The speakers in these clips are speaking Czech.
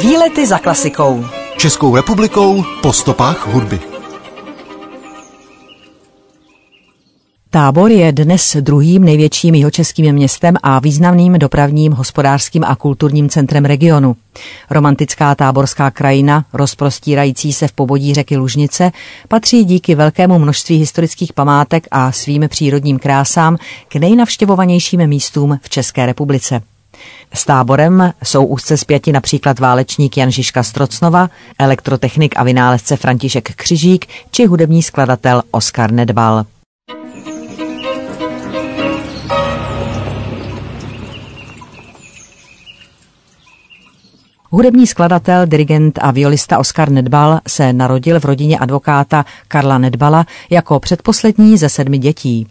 Výlety za klasikou. Českou republikou po stopách hudby. Tábor je dnes druhým největším jihočeským městem a významným dopravním, hospodářským a kulturním centrem regionu. Romantická táborská krajina, rozprostírající se v pobodí řeky Lužnice, patří díky velkému množství historických památek a svým přírodním krásám k nejnavštěvovanějším místům v České republice. S táborem jsou úzce zpěti například válečník Jan Žižka Strocnova, elektrotechnik a vynálezce František Křižík či hudební skladatel Oskar Nedbal. Hudební skladatel, dirigent a violista Oskar Nedbal se narodil v rodině advokáta Karla Nedbala jako předposlední ze sedmi dětí.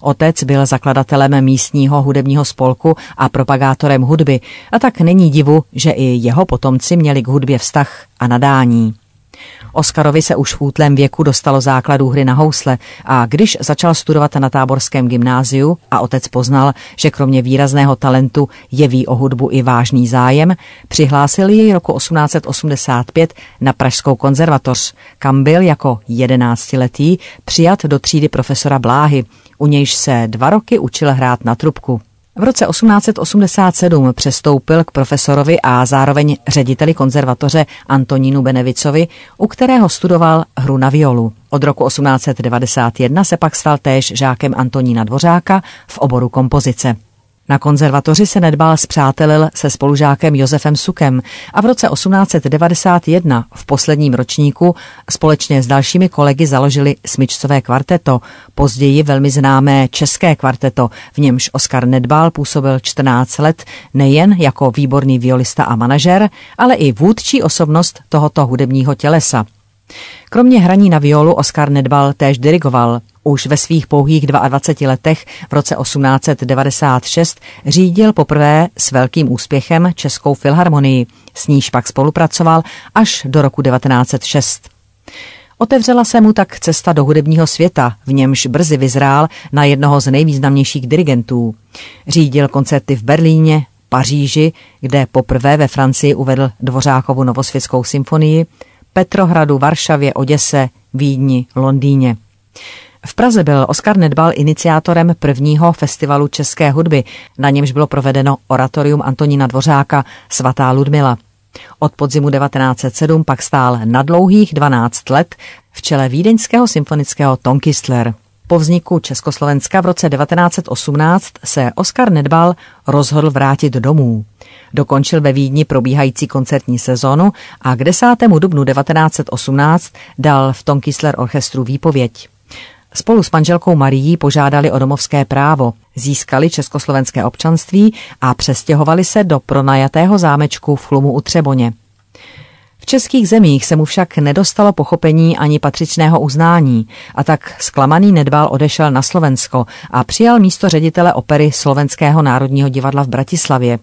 Otec byl zakladatelem místního hudebního spolku a propagátorem hudby a tak není divu, že i jeho potomci měli k hudbě vztah a nadání. Oskarovi se už v útlém věku dostalo základů hry na housle a když začal studovat na táborském gymnáziu a otec poznal, že kromě výrazného talentu jeví o hudbu i vážný zájem, přihlásil jej roku 1885 na Pražskou konzervatoř, kam byl jako jedenáctiletý přijat do třídy profesora Bláhy, u nějž se dva roky učil hrát na trubku. V roce 1887 přestoupil k profesorovi a zároveň řediteli konzervatoře Antonínu Benevicovi, u kterého studoval hru na violu. Od roku 1891 se pak stal též žákem Antonína Dvořáka v oboru kompozice. Na konzervatoři se nedbal zpřátelil se spolužákem Josefem Sukem a v roce 1891 v posledním ročníku společně s dalšími kolegy založili smyčcové kvarteto, později velmi známé české kvarteto, v němž Oskar Nedbal působil 14 let nejen jako výborný violista a manažer, ale i vůdčí osobnost tohoto hudebního tělesa. Kromě hraní na violu Oskar Nedbal též dirigoval. Už ve svých pouhých 22 letech v roce 1896 řídil poprvé s velkým úspěchem Českou filharmonii, s níž pak spolupracoval až do roku 1906. Otevřela se mu tak cesta do hudebního světa, v němž brzy vyzrál na jednoho z nejvýznamnějších dirigentů. Řídil koncerty v Berlíně, Paříži, kde poprvé ve Francii uvedl Dvořákovu novosvětskou symfonii, Petrohradu, Varšavě, Oděse, Vídni, Londýně. V Praze byl Oskar Nedbal iniciátorem prvního festivalu české hudby, na němž bylo provedeno oratorium Antonína Dvořáka Svatá Ludmila. Od podzimu 1907 pak stál na dlouhých 12 let v čele vídeňského symfonického Tonkistler. Po vzniku Československa v roce 1918 se Oskar Nedbal rozhodl vrátit domů. Dokončil ve Vídni probíhající koncertní sezonu a k 10. dubnu 1918 dal v Tonkistler orchestru výpověď. Spolu s manželkou Marií požádali o domovské právo, získali československé občanství a přestěhovali se do pronajatého zámečku v Chlumu u Třeboně. V českých zemích se mu však nedostalo pochopení ani patřičného uznání a tak zklamaný nedbal odešel na Slovensko a přijal místo ředitele opery Slovenského národního divadla v Bratislavě.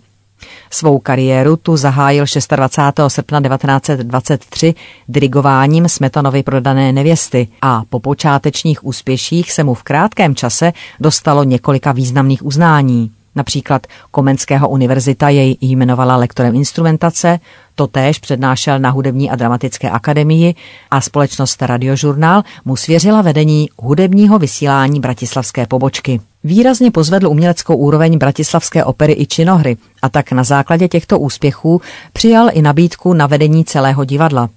Svou kariéru tu zahájil 26. srpna 1923 dirigováním Smetanovy prodané nevěsty a po počátečních úspěších se mu v krátkém čase dostalo několika významných uznání. Například Komenského univerzita jej jmenovala lektorem instrumentace, totéž přednášel na Hudební a dramatické akademii a společnost Radiožurnál mu svěřila vedení hudebního vysílání bratislavské pobočky. Výrazně pozvedl uměleckou úroveň bratislavské opery i činohry a tak na základě těchto úspěchů přijal i nabídku na vedení celého divadla.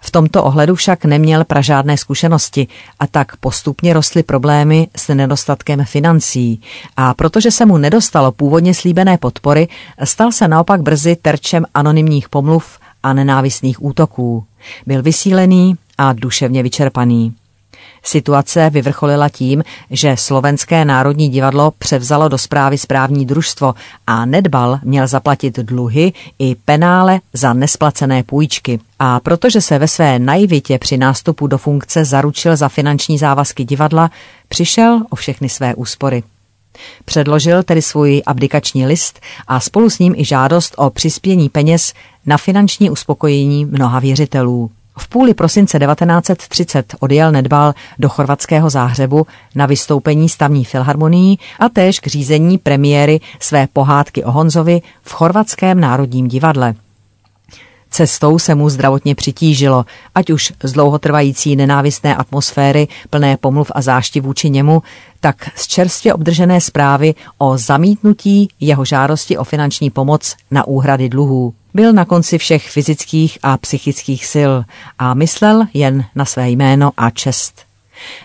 V tomto ohledu však neměl pražádné zkušenosti a tak postupně rostly problémy s nedostatkem financí. A protože se mu nedostalo původně slíbené podpory, stal se naopak brzy terčem anonymních pomluv a nenávistných útoků. Byl vysílený a duševně vyčerpaný. Situace vyvrcholila tím, že Slovenské národní divadlo převzalo do zprávy správní družstvo a Nedbal měl zaplatit dluhy i penále za nesplacené půjčky. A protože se ve své naivitě při nástupu do funkce zaručil za finanční závazky divadla, přišel o všechny své úspory. Předložil tedy svůj abdikační list a spolu s ním i žádost o přispění peněz na finanční uspokojení mnoha věřitelů. V půli prosince 1930 odjel Nedbal do chorvatského záhřebu na vystoupení stavní filharmonii a též k řízení premiéry své pohádky o Honzovi v chorvatském národním divadle. Cestou se mu zdravotně přitížilo, ať už z dlouhotrvající nenávistné atmosféry plné pomluv a zášti vůči němu, tak z čerstvě obdržené zprávy o zamítnutí jeho žádosti o finanční pomoc na úhrady dluhů. Byl na konci všech fyzických a psychických sil a myslel jen na své jméno a čest.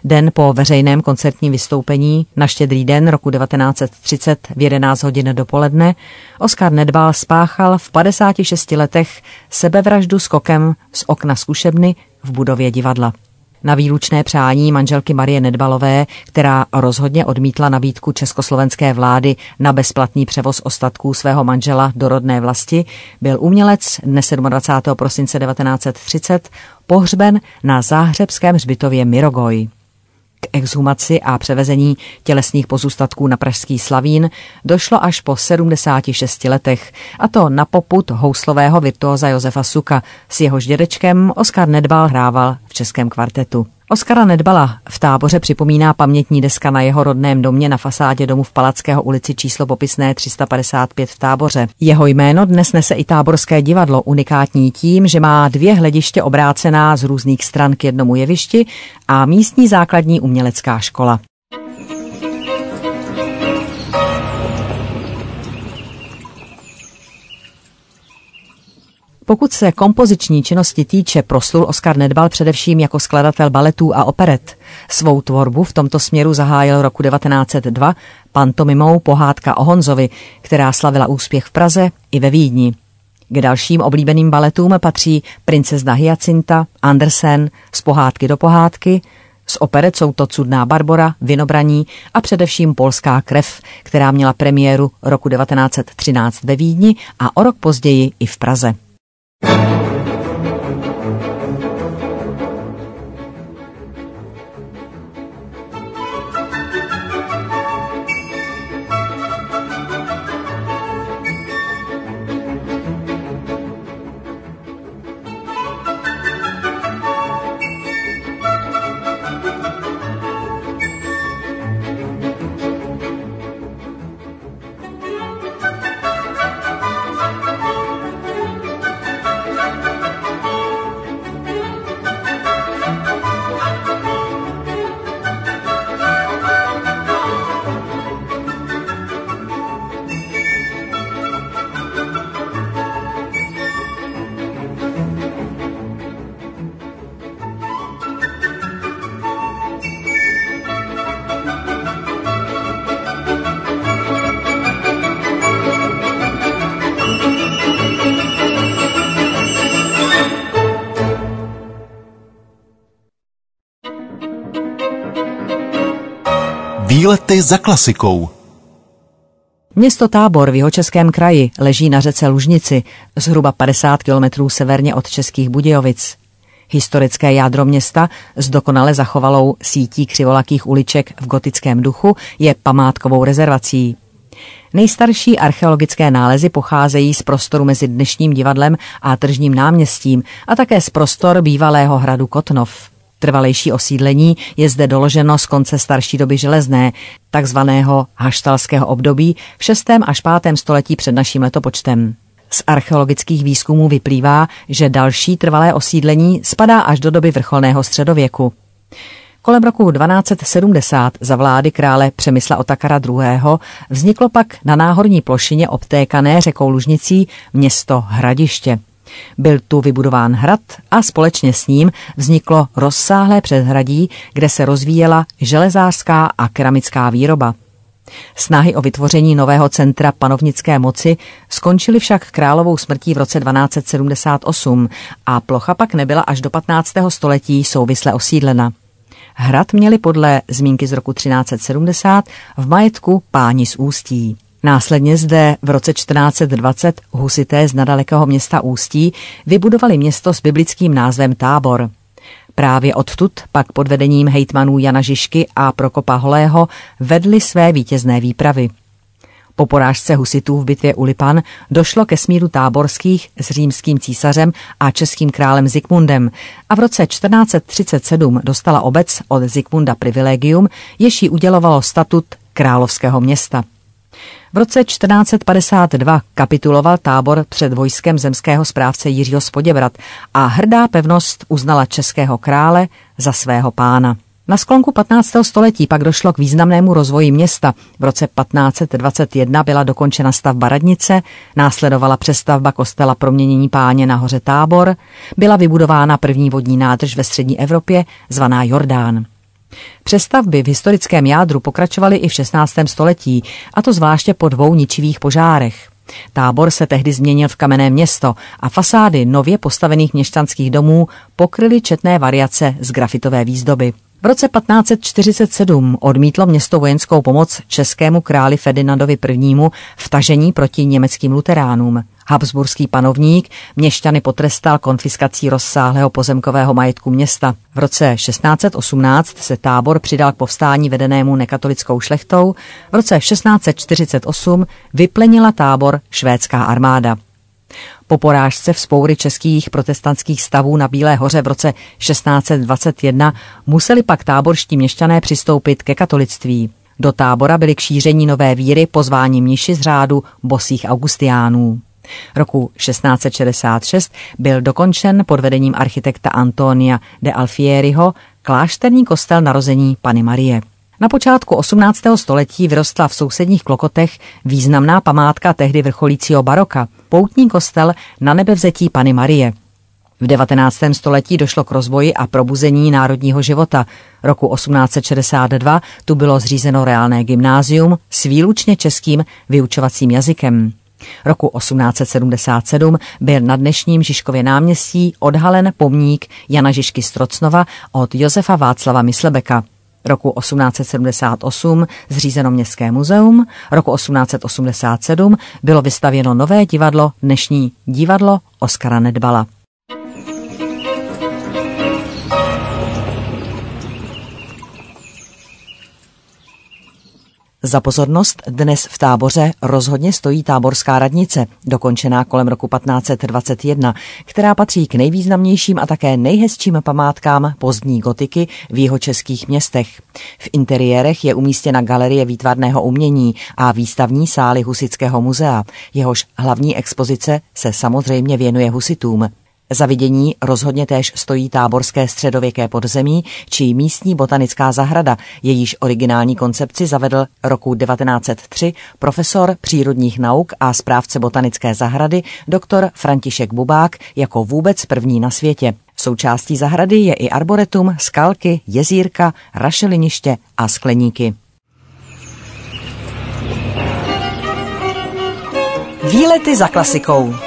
Den po veřejném koncertním vystoupení na štědrý den roku 1930 v 11 hodin dopoledne Oskar Nedbal spáchal v 56 letech sebevraždu skokem z okna zkušebny v budově divadla. Na výlučné přání manželky Marie Nedbalové, která rozhodně odmítla nabídku československé vlády na bezplatný převoz ostatků svého manžela do rodné vlasti, byl umělec dne 27. prosince 1930 pohřben na záhřebském hřbitově Mirogoj. K exhumaci a převezení tělesných pozůstatků na pražský Slavín došlo až po 76 letech, a to na poput houslového virtuóza Josefa Suka. S jehož dědečkem Oskar Nedbal hrával v českém kvartetu. Oskara Nedbala v táboře připomíná pamětní deska na jeho rodném domě na fasádě domu v Palackého ulici číslo popisné 355 v táboře. Jeho jméno dnes nese i táborské divadlo, unikátní tím, že má dvě hlediště obrácená z různých stran k jednomu jevišti a místní základní umělecká škola. Pokud se kompoziční činnosti týče, proslul Oskar Nedbal především jako skladatel baletů a operet. Svou tvorbu v tomto směru zahájil roku 1902 pantomimou Pohádka o Honzovi, která slavila úspěch v Praze i ve Vídni. K dalším oblíbeným baletům patří Princezna Hyacinta, Andersen, z pohádky do pohádky, z operet jsou to Cudná Barbora, Vinobraní a především Polská krev, která měla premiéru roku 1913 ve Vídni a o rok později i v Praze. you. Za klasikou. Město Tábor v jeho českém kraji leží na řece Lužnici, zhruba 50 kilometrů severně od Českých Budějovic. Historické jádro města s dokonale zachovalou sítí křivolakých uliček v gotickém duchu je památkovou rezervací. Nejstarší archeologické nálezy pocházejí z prostoru mezi dnešním divadlem a tržním náměstím a také z prostor bývalého hradu Kotnov. Trvalejší osídlení je zde doloženo z konce starší doby železné, takzvaného haštalského období v 6. až 5. století před naším letopočtem. Z archeologických výzkumů vyplývá, že další trvalé osídlení spadá až do doby vrcholného středověku. Kolem roku 1270 za vlády krále Přemysla Otakara II. vzniklo pak na náhorní plošině obtékané řekou Lužnicí město Hradiště. Byl tu vybudován hrad a společně s ním vzniklo rozsáhlé předhradí, kde se rozvíjela železářská a keramická výroba. Snahy o vytvoření nového centra panovnické moci skončily však královou smrtí v roce 1278 a plocha pak nebyla až do 15. století souvisle osídlena. Hrad měli podle zmínky z roku 1370 v majetku páni z Ústí. Následně zde v roce 1420 husité z nadalekého města Ústí vybudovali město s biblickým názvem Tábor. Právě odtud pak pod vedením hejtmanů Jana Žižky a Prokopa Holého vedli své vítězné výpravy. Po porážce husitů v bitvě u Lipan došlo ke smíru táborských s římským císařem a českým králem Zikmundem a v roce 1437 dostala obec od Zikmunda privilegium, jež jí udělovalo statut královského města. V roce 1452 kapituloval tábor před vojskem zemského správce Jiřího Spoděbrat a hrdá pevnost uznala českého krále za svého pána. Na sklonku 15. století pak došlo k významnému rozvoji města. V roce 1521 byla dokončena stavba radnice, následovala přestavba kostela proměnění páně na hoře Tábor, byla vybudována první vodní nádrž ve střední Evropě, zvaná Jordán. Přestavby v historickém jádru pokračovaly i v 16. století, a to zvláště po dvou ničivých požárech. Tábor se tehdy změnil v kamenné město a fasády nově postavených měšťanských domů pokryly četné variace z grafitové výzdoby. V roce 1547 odmítlo město vojenskou pomoc českému králi Ferdinandovi I. v tažení proti německým luteránům. Habsburský panovník měšťany potrestal konfiskací rozsáhlého pozemkového majetku města. V roce 1618 se tábor přidal k povstání vedenému nekatolickou šlechtou. V roce 1648 vyplenila tábor švédská armáda. Po porážce v spoury českých protestantských stavů na Bílé hoře v roce 1621 museli pak táborští měšťané přistoupit ke katolictví. Do tábora byli k šíření nové víry pozváni mniši z řádu bosých augustiánů. Roku 1666 byl dokončen pod vedením architekta Antonia de Alfieriho klášterní kostel narození Pany Marie. Na počátku 18. století vyrostla v sousedních Klokotech významná památka tehdy vrcholícího baroka, poutní kostel na nebevzetí Pany Marie. V 19. století došlo k rozvoji a probuzení národního života. Roku 1862 tu bylo zřízeno reálné gymnázium s výlučně českým vyučovacím jazykem. Roku 1877 byl na dnešním Žižkově náměstí odhalen pomník Jana Žižky Strocnova od Josefa Václava Myslebeka. Roku 1878 zřízeno Městské muzeum, roku 1887 bylo vystavěno nové divadlo, dnešní divadlo Oskara Nedbala. Za pozornost dnes v táboře rozhodně stojí táborská radnice, dokončená kolem roku 1521, která patří k nejvýznamnějším a také nejhezčím památkám pozdní gotiky v jeho českých městech. V interiérech je umístěna galerie výtvarného umění a výstavní sály Husického muzea. Jehož hlavní expozice se samozřejmě věnuje husitům. Za vidění rozhodně též stojí táborské středověké podzemí či místní botanická zahrada, jejíž originální koncepci zavedl roku 1903 profesor přírodních nauk a správce botanické zahrady doktor František Bubák jako vůbec první na světě. Součástí zahrady je i arboretum, skalky, jezírka, rašeliniště a skleníky. Výlety za klasikou.